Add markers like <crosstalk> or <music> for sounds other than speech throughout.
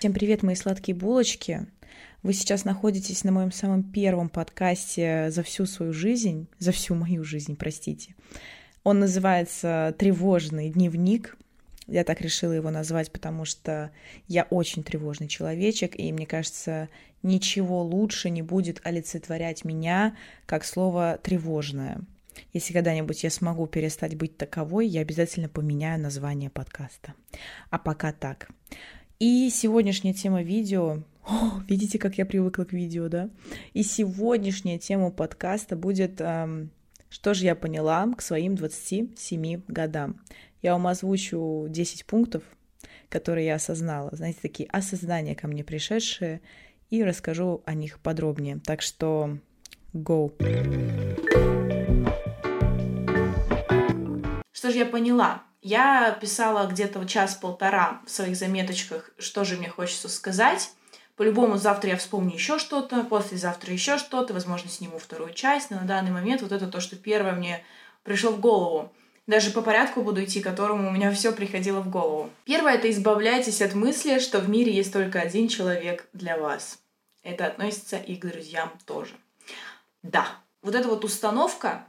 Всем привет, мои сладкие булочки. Вы сейчас находитесь на моем самом первом подкасте за всю свою жизнь, за всю мою жизнь, простите. Он называется «Тревожный дневник». Я так решила его назвать, потому что я очень тревожный человечек, и мне кажется, ничего лучше не будет олицетворять меня, как слово «тревожное». Если когда-нибудь я смогу перестать быть таковой, я обязательно поменяю название подкаста. А пока так. И сегодняшняя тема видео... О, видите, как я привыкла к видео, да? И сегодняшняя тема подкаста будет эм, «Что же я поняла к своим 27 годам?» Я вам озвучу 10 пунктов, которые я осознала. Знаете, такие осознания ко мне пришедшие, и расскажу о них подробнее. Так что go! Что же я поняла? Я писала где-то час-полтора в своих заметочках, что же мне хочется сказать. По-любому завтра я вспомню еще что-то, послезавтра еще что-то, возможно, сниму вторую часть, но на данный момент вот это то, что первое мне пришло в голову. Даже по порядку буду идти, которому у меня все приходило в голову. Первое — это избавляйтесь от мысли, что в мире есть только один человек для вас. Это относится и к друзьям тоже. Да, вот эта вот установка,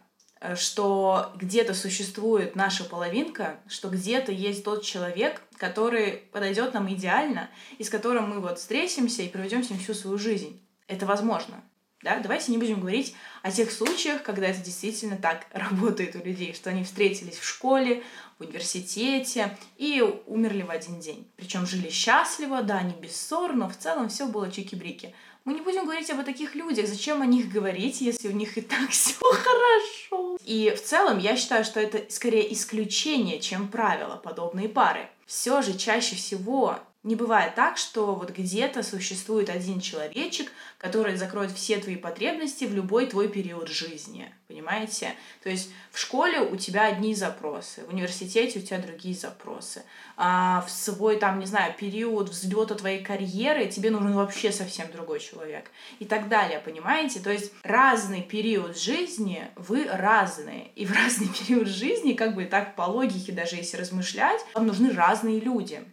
что где-то существует наша половинка, что где-то есть тот человек, который подойдет нам идеально, и с которым мы вот встретимся и проведем с ним всю свою жизнь. Это возможно. Да? Давайте не будем говорить о тех случаях, когда это действительно так работает у людей, что они встретились в школе, в университете и умерли в один день. Причем жили счастливо, да, не без ссор, но в целом все было чики-брики. Мы не будем говорить об таких людях. Зачем о них говорить, если у них и так <laughs> все хорошо? И в целом я считаю, что это скорее исключение, чем правило подобные пары. Все же чаще всего не бывает так, что вот где-то существует один человечек, который закроет все твои потребности в любой твой период жизни. Понимаете? То есть в школе у тебя одни запросы, в университете у тебя другие запросы. А в свой, там, не знаю, период взлета твоей карьеры тебе нужен вообще совсем другой человек. И так далее, понимаете? То есть разный период жизни, вы разные. И в <laughs> разный период жизни, как бы так по логике даже если размышлять, вам нужны разные люди.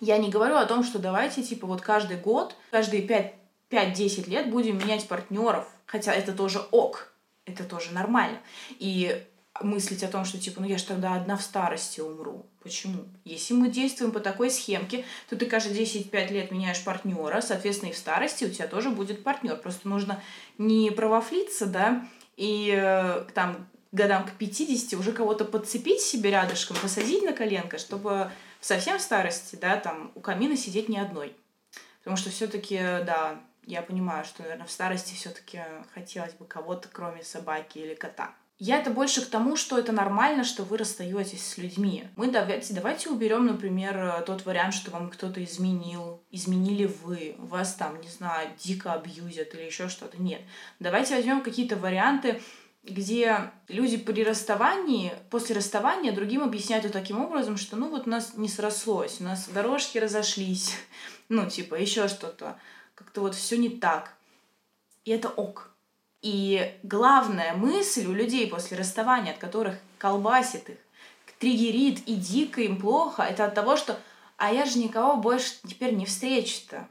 Я не говорю о том, что давайте, типа, вот каждый год, каждые 5-10 лет будем менять партнеров. Хотя это тоже ок, это тоже нормально. И мыслить о том, что типа, ну я же тогда одна в старости умру. Почему? Если мы действуем по такой схемке, то ты каждые 10-5 лет меняешь партнера, соответственно, и в старости у тебя тоже будет партнер. Просто нужно не провафлиться, да, и э, там годам к 50 уже кого-то подцепить себе рядышком, посадить на коленко, чтобы совсем в старости, да, там у камина сидеть не одной. Потому что все-таки, да, я понимаю, что, наверное, в старости все-таки хотелось бы кого-то, кроме собаки или кота. Я это больше к тому, что это нормально, что вы расстаетесь с людьми. Мы давайте, давайте уберем, например, тот вариант, что вам кто-то изменил, изменили вы, вас там, не знаю, дико абьюзят или еще что-то. Нет. Давайте возьмем какие-то варианты, где люди при расставании, после расставания другим объясняют это таким образом, что ну вот у нас не срослось, у нас дорожки разошлись, <laughs> ну типа еще что-то, как-то вот все не так. И это ок. И главная мысль у людей после расставания, от которых колбасит их, триггерит и дико им плохо, это от того, что а я же никого больше теперь не встречу-то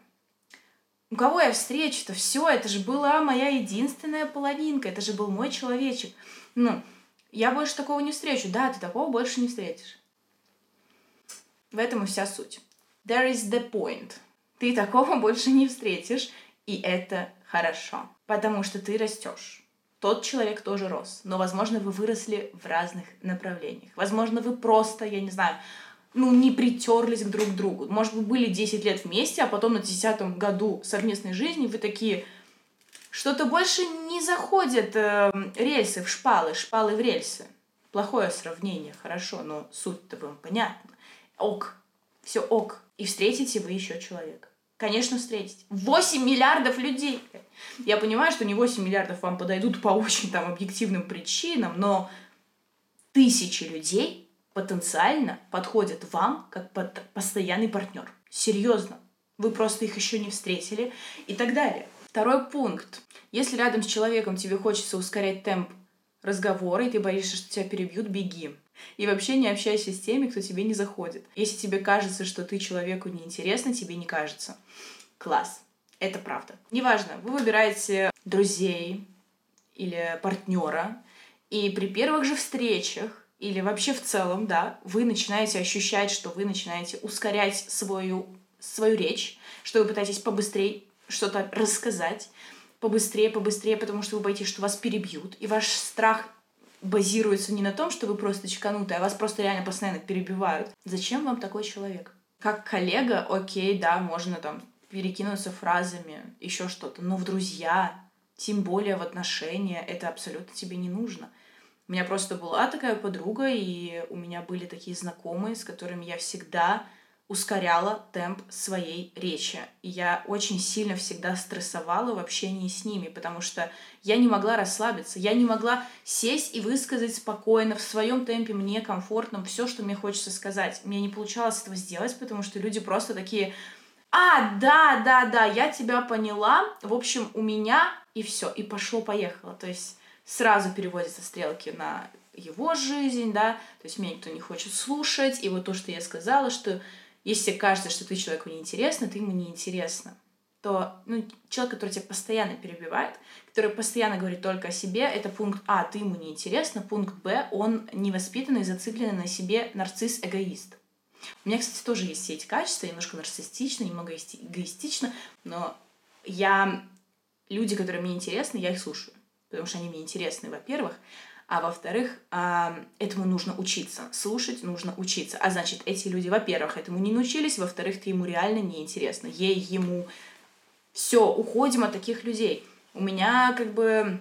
у кого я встречу-то? Все, это же была моя единственная половинка, это же был мой человечек. Ну, я больше такого не встречу. Да, ты такого больше не встретишь. В этом и вся суть. There is the point. Ты такого <laughs> больше не встретишь, и это хорошо, потому что ты растешь. Тот человек тоже рос, но, возможно, вы выросли в разных направлениях. Возможно, вы просто, я не знаю, ну, не притерлись к друг другу. Может, вы были 10 лет вместе, а потом на 10 году совместной жизни вы такие, что-то больше не заходят э, рельсы в шпалы, шпалы в рельсы. Плохое сравнение, хорошо, но суть-то вам понятна. Ок, все ок. И встретите вы еще человека. Конечно, встретите. 8 миллиардов людей. Я понимаю, что не 8 миллиардов вам подойдут по очень там объективным причинам, но тысячи людей потенциально подходят вам как под постоянный партнер. Серьезно. Вы просто их еще не встретили и так далее. Второй пункт. Если рядом с человеком тебе хочется ускорять темп разговора, и ты боишься, что тебя перебьют, беги. И вообще не общайся с теми, кто тебе не заходит. Если тебе кажется, что ты человеку неинтересна, тебе не кажется. Класс. Это правда. Неважно, вы выбираете друзей или партнера, и при первых же встречах или вообще в целом, да, вы начинаете ощущать, что вы начинаете ускорять свою, свою речь, что вы пытаетесь побыстрее что-то рассказать, побыстрее, побыстрее, потому что вы боитесь, что вас перебьют, и ваш страх базируется не на том, что вы просто чеканутые, а вас просто реально постоянно перебивают. Зачем вам такой человек? Как коллега, окей, да, можно там перекинуться фразами, еще что-то, но в друзья, тем более в отношения, это абсолютно тебе не нужно. У меня просто была такая подруга, и у меня были такие знакомые, с которыми я всегда ускоряла темп своей речи. И я очень сильно всегда стрессовала в общении с ними, потому что я не могла расслабиться, я не могла сесть и высказать спокойно, в своем темпе, мне комфортно, все, что мне хочется сказать. Мне не получалось этого сделать, потому что люди просто такие, а, да, да, да, я тебя поняла, в общем, у меня, и все, и пошло-поехало. То есть сразу переводятся стрелки на его жизнь, да, то есть меня никто не хочет слушать, и вот то, что я сказала, что если кажется, что ты человеку неинтересна, ты ему неинтересна, то ну, человек, который тебя постоянно перебивает, который постоянно говорит только о себе, это пункт А, ты ему неинтересна, пункт Б, он невоспитанный, зацикленный на себе нарцисс-эгоист. У меня, кстати, тоже есть все эти качества, немножко нарциссично, немного эгоистично, но я... Люди, которые мне интересны, я их слушаю, потому что они мне интересны, во-первых, а во-вторых, этому нужно учиться. Слушать нужно учиться. А значит, эти люди, во-первых, этому не научились, во-вторых, ты ему реально не интересно. Ей, ему. Все, уходим от таких людей. У меня как бы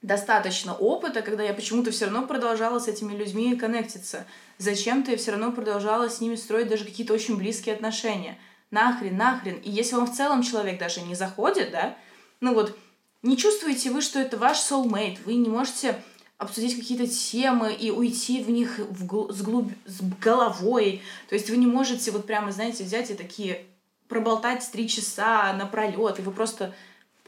достаточно опыта, когда я почему-то все равно продолжала с этими людьми коннектиться. Зачем-то я все равно продолжала с ними строить даже какие-то очень близкие отношения. Нахрен, нахрен. И если вам в целом человек даже не заходит, да, ну вот, не чувствуете вы, что это ваш soulmate, вы не можете обсудить какие-то темы и уйти в них в, с, глуб, с головой. То есть вы не можете вот прямо, знаете, взять и такие проболтать три часа напролет, и вы просто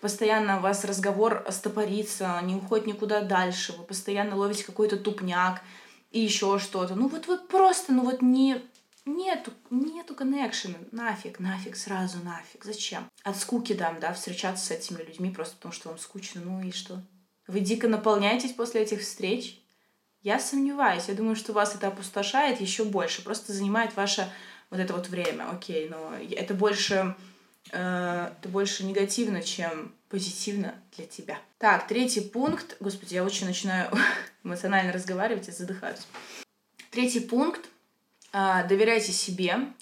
постоянно у вас разговор стопорится, не уходит никуда дальше, вы постоянно ловите какой-то тупняк и еще что-то. Ну вот вы просто, ну вот не... Нету, нету коннекшена. Нафиг, нафиг, сразу нафиг. Зачем? От скуки дам, да, встречаться с этими людьми просто потому, что вам скучно. Ну и что? Вы дико наполняетесь после этих встреч? Я сомневаюсь. Я думаю, что вас это опустошает еще больше. Просто занимает ваше вот это вот время. Окей, но это больше, э, это больше негативно, чем позитивно для тебя. Так, третий пункт. Господи, я очень начинаю <laughs> эмоционально разговаривать и задыхаюсь. Третий пункт. Э, доверяйте себе,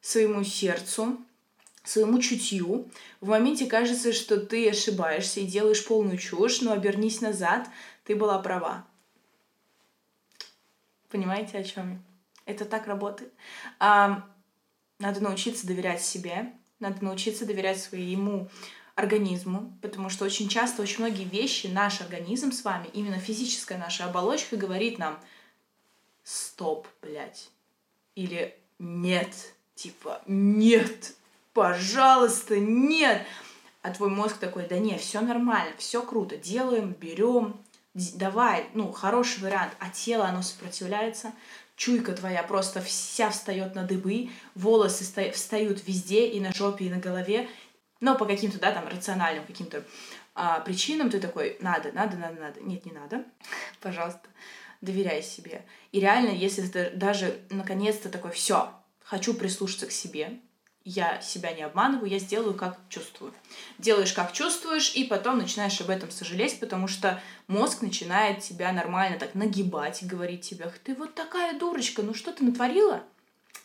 своему сердцу, своему чутью. В моменте кажется, что ты ошибаешься и делаешь полную чушь, но обернись назад, ты была права. Понимаете, о чем я? Это так работает. А, надо научиться доверять себе, надо научиться доверять своему организму, потому что очень часто, очень многие вещи наш организм с вами, именно физическая наша оболочка говорит нам «стоп, блядь» или «нет», типа «нет», пожалуйста, нет. А твой мозг такой, да нет, все нормально, все круто, делаем, берем, давай, ну, хороший вариант. А тело, оно сопротивляется, чуйка твоя просто вся встает на дыбы, волосы встают везде, и на жопе, и на голове, но по каким-то, да, там, рациональным каким-то а, причинам ты такой, надо, надо, надо, надо. Нет, не надо. <laughs> Пожалуйста, доверяй себе. И реально, если ты даже наконец-то такой, все, хочу прислушаться к себе, я себя не обманываю, я сделаю, как чувствую. Делаешь, как чувствуешь, и потом начинаешь об этом сожалеть, потому что мозг начинает тебя нормально так нагибать и говорить тебе, ты вот такая дурочка, ну что ты натворила?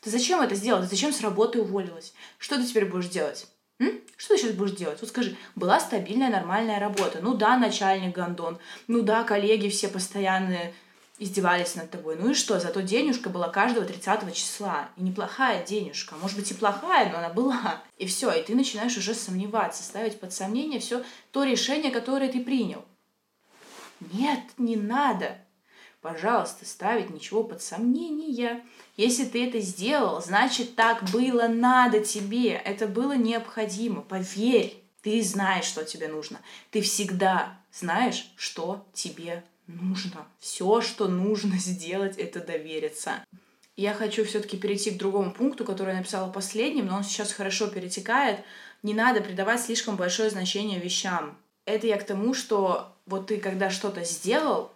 Ты зачем это сделала? Ты зачем с работы уволилась? Что ты теперь будешь делать? М? Что ты сейчас будешь делать? Вот скажи, была стабильная, нормальная работа. Ну да, начальник гондон. Ну да, коллеги все постоянные издевались над тобой. Ну и что? Зато денежка была каждого 30 числа. И неплохая денежка. Может быть и плохая, но она была. И все, и ты начинаешь уже сомневаться, ставить под сомнение все то решение, которое ты принял. Нет, не надо. Пожалуйста, ставить ничего под сомнение. Если ты это сделал, значит так было надо тебе. Это было необходимо. Поверь, ты знаешь, что тебе нужно. Ты всегда знаешь, что тебе нужно. Все, что нужно <laughs> сделать, это довериться. Я хочу все-таки перейти к другому пункту, который я написала последним, но он сейчас хорошо перетекает. Не надо придавать слишком большое значение вещам. Это я к тому, что вот ты когда что-то сделал,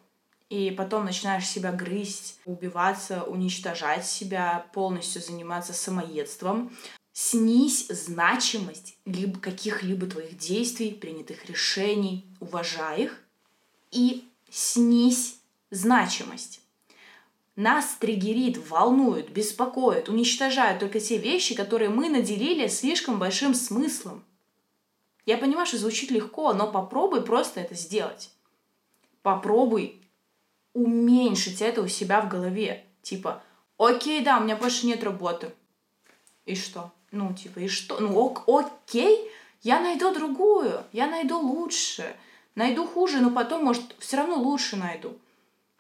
и потом начинаешь себя грызть, убиваться, уничтожать себя, полностью заниматься самоедством, снизь значимость либо каких-либо твоих действий, принятых решений, уважай их, и снизь значимость. Нас триггерит, волнует, беспокоит, уничтожают только те вещи, которые мы наделили слишком большим смыслом. Я понимаю, что звучит легко, но попробуй просто это сделать. Попробуй уменьшить это у себя в голове. Типа, окей, да, у меня больше нет работы. И что? Ну, типа, и что? Ну, ок, окей, я найду другую, я найду лучше. Найду хуже, но потом, может, все равно лучше найду.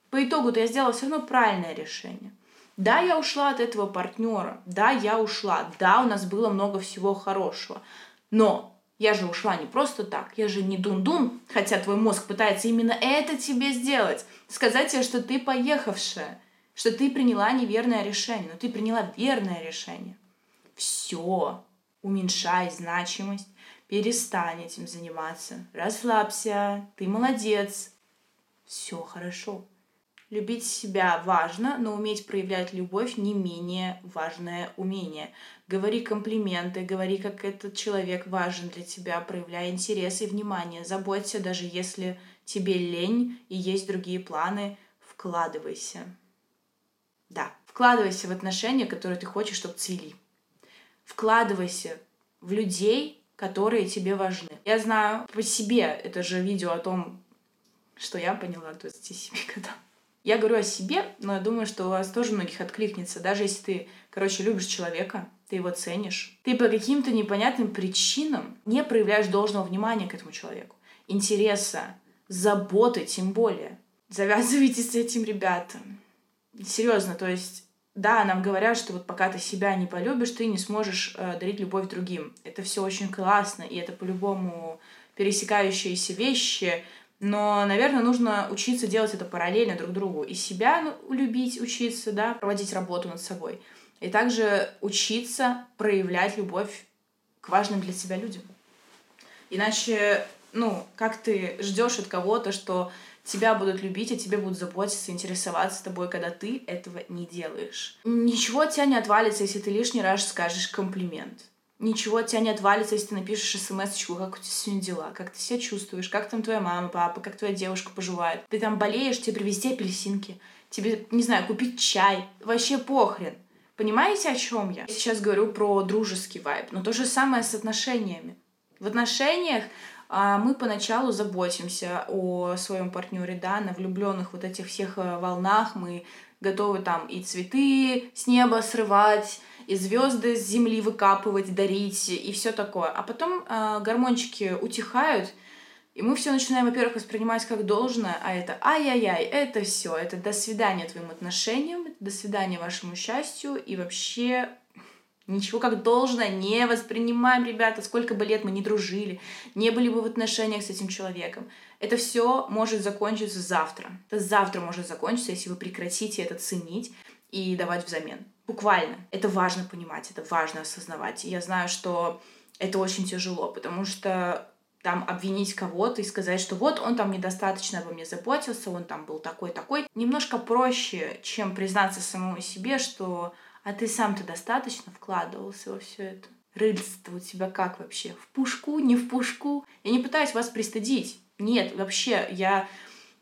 По итогу-то я сделала все равно правильное решение. Да, я ушла от этого партнера. Да, я ушла. Да, у нас было много всего хорошего. Но я же ушла не просто так. Я же не дун-дун, хотя твой мозг пытается именно это тебе сделать. Сказать тебе, что ты поехавшая, что ты приняла неверное решение. Но ты приняла верное решение. Все. Уменьшай значимость. Перестань этим заниматься. Расслабься. Ты молодец. Все хорошо. Любить себя важно, но уметь проявлять любовь не менее важное умение. Говори комплименты, говори, как этот человек важен для тебя, проявляй интерес и внимание. Заботься, даже если тебе лень и есть другие планы, вкладывайся. Да, вкладывайся в отношения, которые ты хочешь, чтобы цвели. Вкладывайся в людей, которые тебе важны. Я знаю по себе, это же видео о том, что я поняла к 27 годам. Я говорю о себе, но я думаю, что у вас тоже многих откликнется. Даже если ты, короче, любишь человека, ты его ценишь, ты по каким-то непонятным причинам не проявляешь должного внимания к этому человеку, интереса, заботы тем более. Завязывайте с этим, ребята. Серьезно, то есть да, нам говорят, что вот пока ты себя не полюбишь, ты не сможешь э, дарить любовь другим. Это все очень классно, и это по-любому пересекающиеся вещи, но, наверное, нужно учиться делать это параллельно друг другу. И себя ну, любить, учиться, да, проводить работу над собой. И также учиться проявлять любовь к важным для себя людям. Иначе, ну, как ты ждешь от кого-то, что тебя будут любить, а тебе будут заботиться, интересоваться тобой, когда ты этого не делаешь. Ничего от тебя не отвалится, если ты лишний раз скажешь комплимент ничего от тебя не отвалится, если ты напишешь смс как у тебя сегодня дела, как ты себя чувствуешь, как там твоя мама, папа, как твоя девушка поживает. Ты там болеешь, тебе привезти апельсинки, тебе, не знаю, купить чай. Вообще похрен. Понимаете, о чем я? Я сейчас говорю про дружеский вайб, но то же самое с отношениями. В отношениях мы поначалу заботимся о своем партнере, да, на влюбленных вот этих всех э, волнах мы готовы там и цветы с неба срывать, и звезды с земли выкапывать, дарить и все такое. А потом э, гормончики утихают, и мы все начинаем, во-первых, воспринимать как должное, а это ай-яй-яй, это все, это до свидания твоим отношениям, до свидания вашему счастью, и вообще ничего как должное не воспринимаем, ребята, сколько бы лет мы не дружили, не были бы в отношениях с этим человеком. Это все может закончиться завтра. Это завтра может закончиться, если вы прекратите это ценить и давать взамен. Буквально. Это важно понимать, это важно осознавать. И я знаю, что это очень тяжело, потому что там обвинить кого-то и сказать, что вот он там недостаточно обо мне заботился, он там был такой-такой, немножко проще, чем признаться самому себе, что а ты сам-то достаточно вкладывался во все это. Рыльство у тебя как вообще? В пушку, не в пушку? Я не пытаюсь вас пристыдить. Нет, вообще, я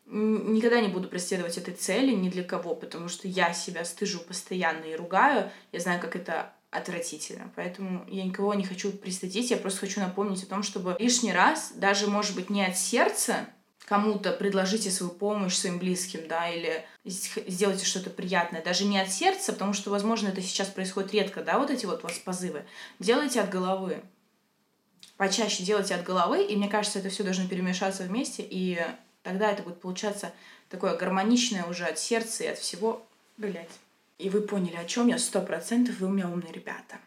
никогда не буду преследовать этой цели ни для кого, потому что я себя стыжу постоянно и ругаю. Я знаю, как это отвратительно. Поэтому я никого не хочу пристыдить, я просто хочу напомнить о том, чтобы лишний раз, даже, может быть, не от сердца, кому-то предложите свою помощь своим близким, да, или сделайте что-то приятное, даже не от сердца, потому что, возможно, это сейчас происходит редко, да, вот эти вот у вас позывы. Делайте от головы. Почаще делайте от головы, и мне кажется, это все должно перемешаться вместе, и Тогда это будет получаться такое гармоничное уже от сердца и от всего, блять. И вы поняли, о чем я, сто процентов, вы у меня умные ребята.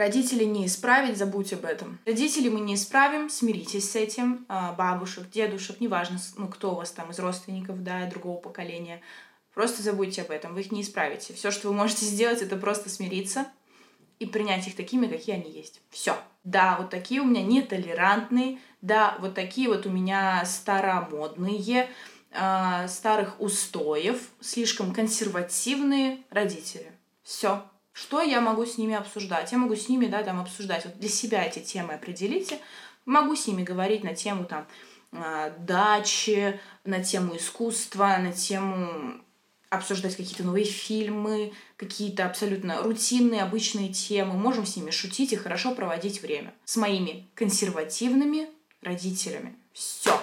Родителей не исправить, забудь об этом. Родителей мы не исправим, смиритесь с этим. А, бабушек, дедушек, неважно, ну, кто у вас там из родственников, да, другого поколения. Просто забудьте об этом, вы их не исправите. Все, что вы можете сделать, это просто смириться и принять их такими, какие они есть. Все. Да, вот такие у меня нетолерантные, да, вот такие вот у меня старомодные, э, старых устоев, слишком консервативные родители. Все. Что я могу с ними обсуждать? Я могу с ними, да, там обсуждать. Вот для себя эти темы определите. Могу с ними говорить на тему там э, дачи, на тему искусства, на тему обсуждать какие-то новые фильмы, какие-то абсолютно рутинные, обычные темы. Можем с ними шутить и хорошо проводить время. С моими консервативными родителями. Все.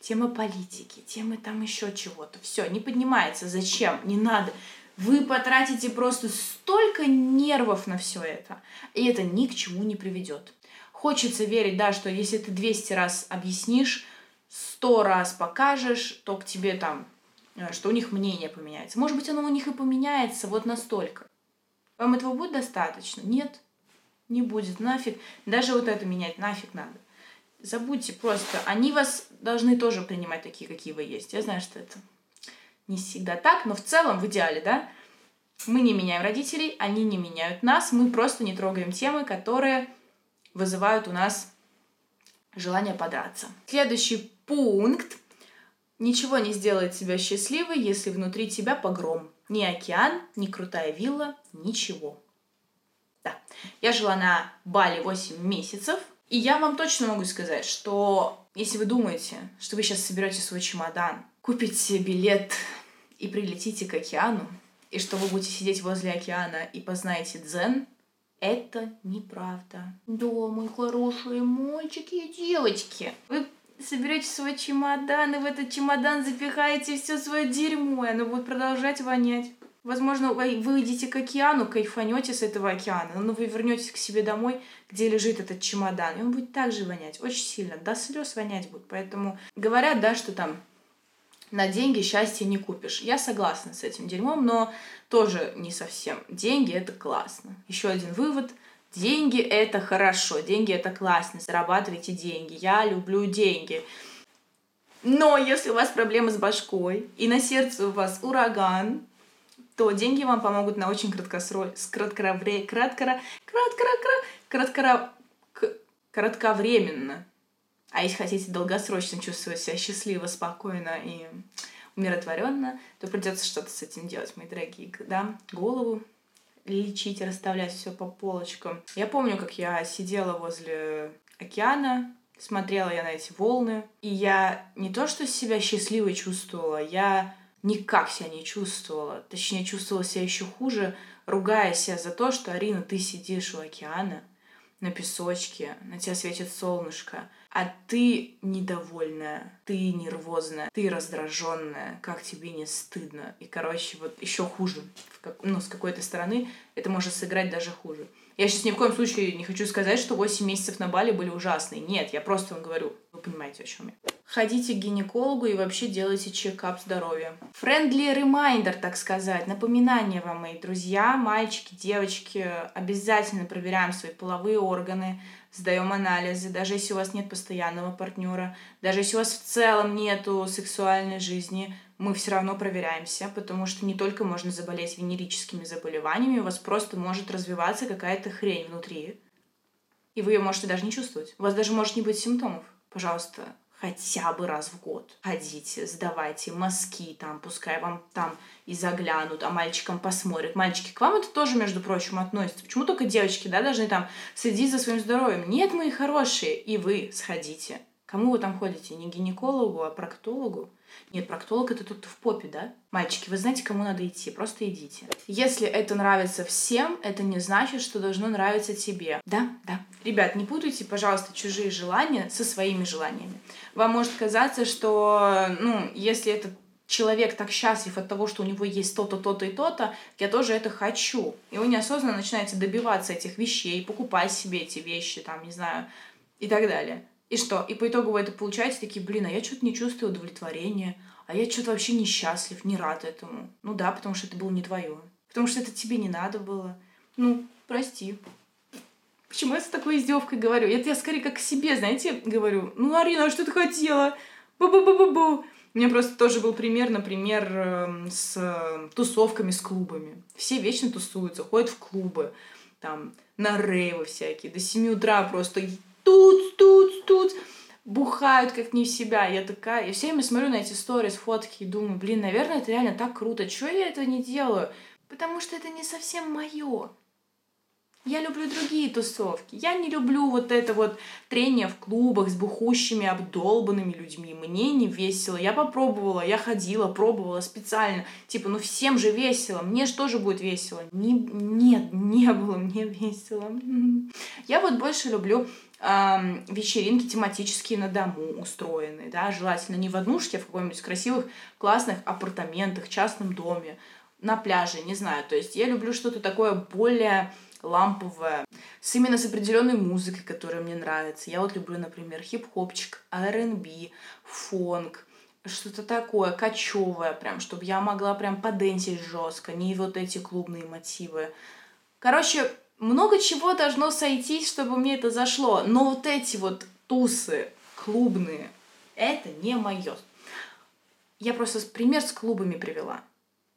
Тема политики, темы там еще чего-то. Все, не поднимается. Зачем? Не надо. Вы потратите просто столько нервов на все это, и это ни к чему не приведет. Хочется верить, да, что если ты 200 раз объяснишь, 100 раз покажешь, то к тебе там Э, что у них мнение поменяется. Может быть, оно у них и поменяется вот настолько. Вам этого будет достаточно? Нет, не будет. Нафиг. Даже вот это менять нафиг надо. Забудьте просто. Они вас должны тоже принимать такие, какие вы есть. Я знаю, что это не всегда так, но в целом, в идеале, да, мы не меняем родителей, они не меняют нас, мы просто не трогаем темы, которые вызывают у нас желание подраться. Следующий пункт Ничего не сделает тебя счастливой, если внутри тебя погром. Ни океан, ни крутая вилла, ничего. Да. Я жила на Бали 8 месяцев, и я вам точно могу сказать, что если вы думаете, что вы сейчас соберете свой чемодан, купите билет и прилетите к океану, и что вы будете сидеть возле океана и познаете дзен, это неправда. Да, мои хорошие мальчики и девочки. Вы соберете свой чемодан, и в этот чемодан запихаете все свое дерьмо, и оно будет продолжать вонять. Возможно, вы выйдете к океану, кайфанете с этого океана, но вы вернетесь к себе домой, где лежит этот чемодан, и он будет также вонять, очень сильно, до слез вонять будет. Поэтому говорят, да, что там на деньги счастье не купишь. Я согласна с этим дерьмом, но тоже не совсем. Деньги это классно. Еще один вывод – Деньги — это хорошо, деньги — это классно, зарабатывайте деньги. Я люблю деньги. Но если у вас проблемы с башкой и на сердце у вас ураган, то деньги вам помогут на очень краткосрочно, краткоравре, краткора, краткора, краткора, кратковременно. А если хотите долгосрочно чувствовать себя счастливо, спокойно и умиротворенно, то придется что-то с этим делать, мои дорогие. Да, голову лечить, расставлять все по полочкам. Я помню, как я сидела возле океана, смотрела я на эти волны, и я не то что себя счастливой чувствовала, я никак себя не чувствовала. Точнее, чувствовала себя еще хуже, ругая себя за то, что, Арина, ты сидишь у океана, на песочке, на тебя светит солнышко, а ты недовольная, ты нервозная, ты раздраженная, как тебе не стыдно. И, короче, вот еще хуже. Как, ну, с какой-то стороны это может сыграть даже хуже. Я сейчас ни в коем случае не хочу сказать, что 8 месяцев на Бали были ужасные. Нет, я просто вам говорю, вы понимаете, о чем я. Ходите к гинекологу и вообще делайте чекап здоровья. Friendly reminder, так сказать, напоминание вам, мои друзья, мальчики, девочки, обязательно проверяем свои половые органы, сдаем анализы, даже если у вас нет постоянного партнера, даже если у вас в целом нету сексуальной жизни, мы все равно проверяемся, потому что не только можно заболеть венерическими заболеваниями, у вас просто может развиваться какая-то хрень внутри, и вы ее можете даже не чувствовать. У вас даже может не быть симптомов. Пожалуйста, хотя бы раз в год ходите, сдавайте мазки там, пускай вам там и заглянут, а мальчикам посмотрят. Мальчики, к вам это тоже, между прочим, относится. Почему только девочки, да, должны там следить за своим здоровьем? Нет, мои хорошие, и вы сходите. Кому вы там ходите? Не гинекологу, а проктологу? Нет, проктолог это кто в попе, да? Мальчики, вы знаете, кому надо идти, просто идите. Если это нравится всем, это не значит, что должно нравиться тебе. Да, да. Ребят, не путайте, пожалуйста, чужие желания со своими желаниями. Вам может казаться, что, ну, если этот человек так счастлив от того, что у него есть то-то, то-то и то-то, я тоже это хочу. И вы неосознанно начинаете добиваться этих вещей, покупать себе эти вещи, там, не знаю, и так далее. И что? И по итогу это получаете такие, блин, а я что-то не чувствую удовлетворения, а я что-то вообще несчастлив, не рад этому. Ну да, потому что это было не твое. Потому что это тебе не надо было. Ну, прости. Почему я с такой издевкой говорю? Это я скорее как к себе, знаете, говорю. Ну, Арина, а что ты хотела? Бу-бу-бу-бу-бу. У меня просто тоже был пример, например, эм, с э, тусовками, с клубами. Все вечно тусуются, ходят в клубы, там, на рейвы всякие. До 7 утра просто тут, тут, тут бухают как не в себя. Я такая, я все время смотрю на эти сторис, фотки и думаю, блин, наверное, это реально так круто. Чего я этого не делаю? Потому что это не совсем мое. Я люблю другие тусовки. Я не люблю вот это вот трение в клубах с бухущими, обдолбанными людьми. Мне не весело. Я попробовала, я ходила, пробовала специально. Типа, ну всем же весело. Мне же тоже будет весело. Не, нет, не было мне весело. <laughs> Я вот больше люблю вечеринки тематические на дому устроенные, да, желательно не в однушке, а в какой-нибудь красивых, классных апартаментах, частном доме, на пляже, не знаю. То есть я люблю что-то такое более ламповая, с именно с определенной музыкой, которая мне нравится. Я вот люблю, например, хип-хопчик, R&B, фонк, что-то такое кочевое, прям, чтобы я могла прям поденсить жестко, не вот эти клубные мотивы. Короче, много чего должно сойтись, чтобы мне это зашло. Но вот эти вот тусы клубные, это не мое. Я просто пример с клубами привела.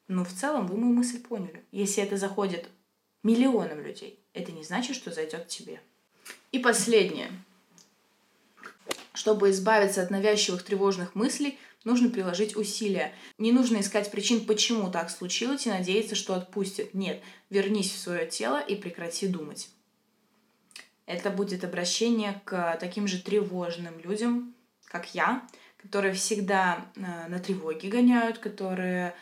Но в целом вы мою мысль поняли. Если это заходит миллионам людей. Это не значит, что зайдет тебе. И последнее. Чтобы избавиться от навязчивых тревожных мыслей, нужно приложить усилия. Не нужно искать причин, почему так случилось, и надеяться, что отпустит. Нет, вернись в свое тело и прекрати думать. Это будет обращение к таким же тревожным людям, как я, которые всегда э, на тревоге гоняют, которые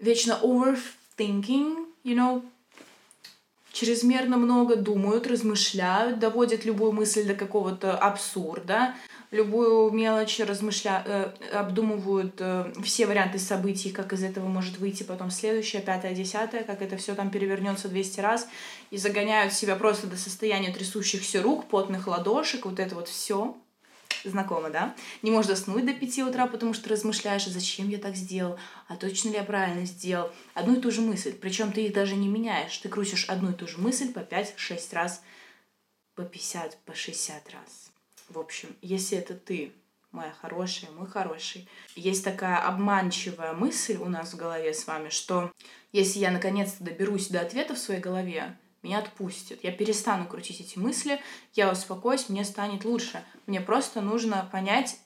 вечно overthinking, you know, чрезмерно много думают, размышляют, доводят любую мысль до какого-то абсурда, любую мелочь размышля... э, обдумывают э, все варианты событий, как из этого может выйти потом следующее, пятое, десятое, как это все там перевернется 200 раз, и загоняют себя просто до состояния трясущихся рук, потных ладошек, вот это вот все знакомо, да? Не можешь заснуть до 5 утра, потому что размышляешь, а зачем я так сделал, а точно ли я правильно сделал. Одну и ту же мысль, причем ты их даже не меняешь, ты крутишь одну и ту же мысль по 5-6 раз, по 50, по 60 раз. В общем, если это ты, моя хорошая, мой хороший, есть такая обманчивая мысль у нас в голове с вами, что если я наконец-то доберусь до ответа в своей голове, меня отпустит. Я перестану крутить эти мысли, я успокоюсь, мне станет лучше. Мне просто нужно понять,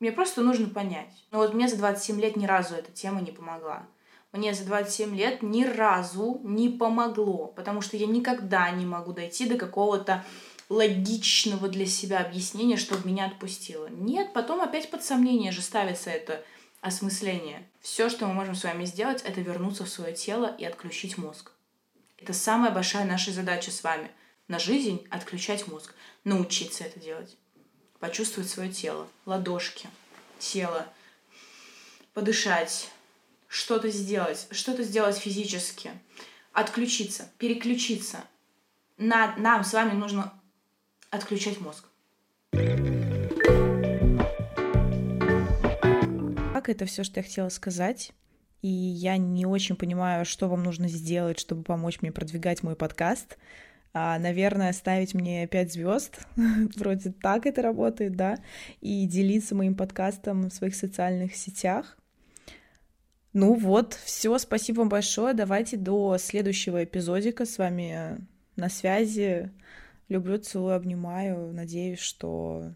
мне просто нужно понять. Но вот мне за 27 лет ни разу эта тема не помогла. Мне за 27 лет ни разу не помогло, потому что я никогда не могу дойти до какого-то логичного для себя объяснения, чтобы меня отпустило. Нет, потом опять под сомнение же ставится это осмысление. Все, что мы можем с вами сделать, это вернуться в свое тело и отключить мозг. Это самая большая наша задача с вами. На жизнь отключать мозг. Научиться это делать. Почувствовать свое тело, ладошки, тело, подышать, что-то сделать, что-то сделать физически, отключиться, переключиться. На, нам с вами нужно отключать мозг. Так, это все, что я хотела сказать и я не очень понимаю, что вам нужно сделать, чтобы помочь мне продвигать мой подкаст. А, наверное, ставить мне 5 звезд, <laughs> вроде так это работает, да, и делиться моим подкастом в своих социальных сетях. Ну вот, все, спасибо вам большое. Давайте до следующего эпизодика с вами на связи. Люблю, целую, обнимаю. Надеюсь, что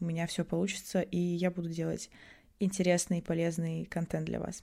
у меня все получится, и я буду делать интересный и полезный контент для вас.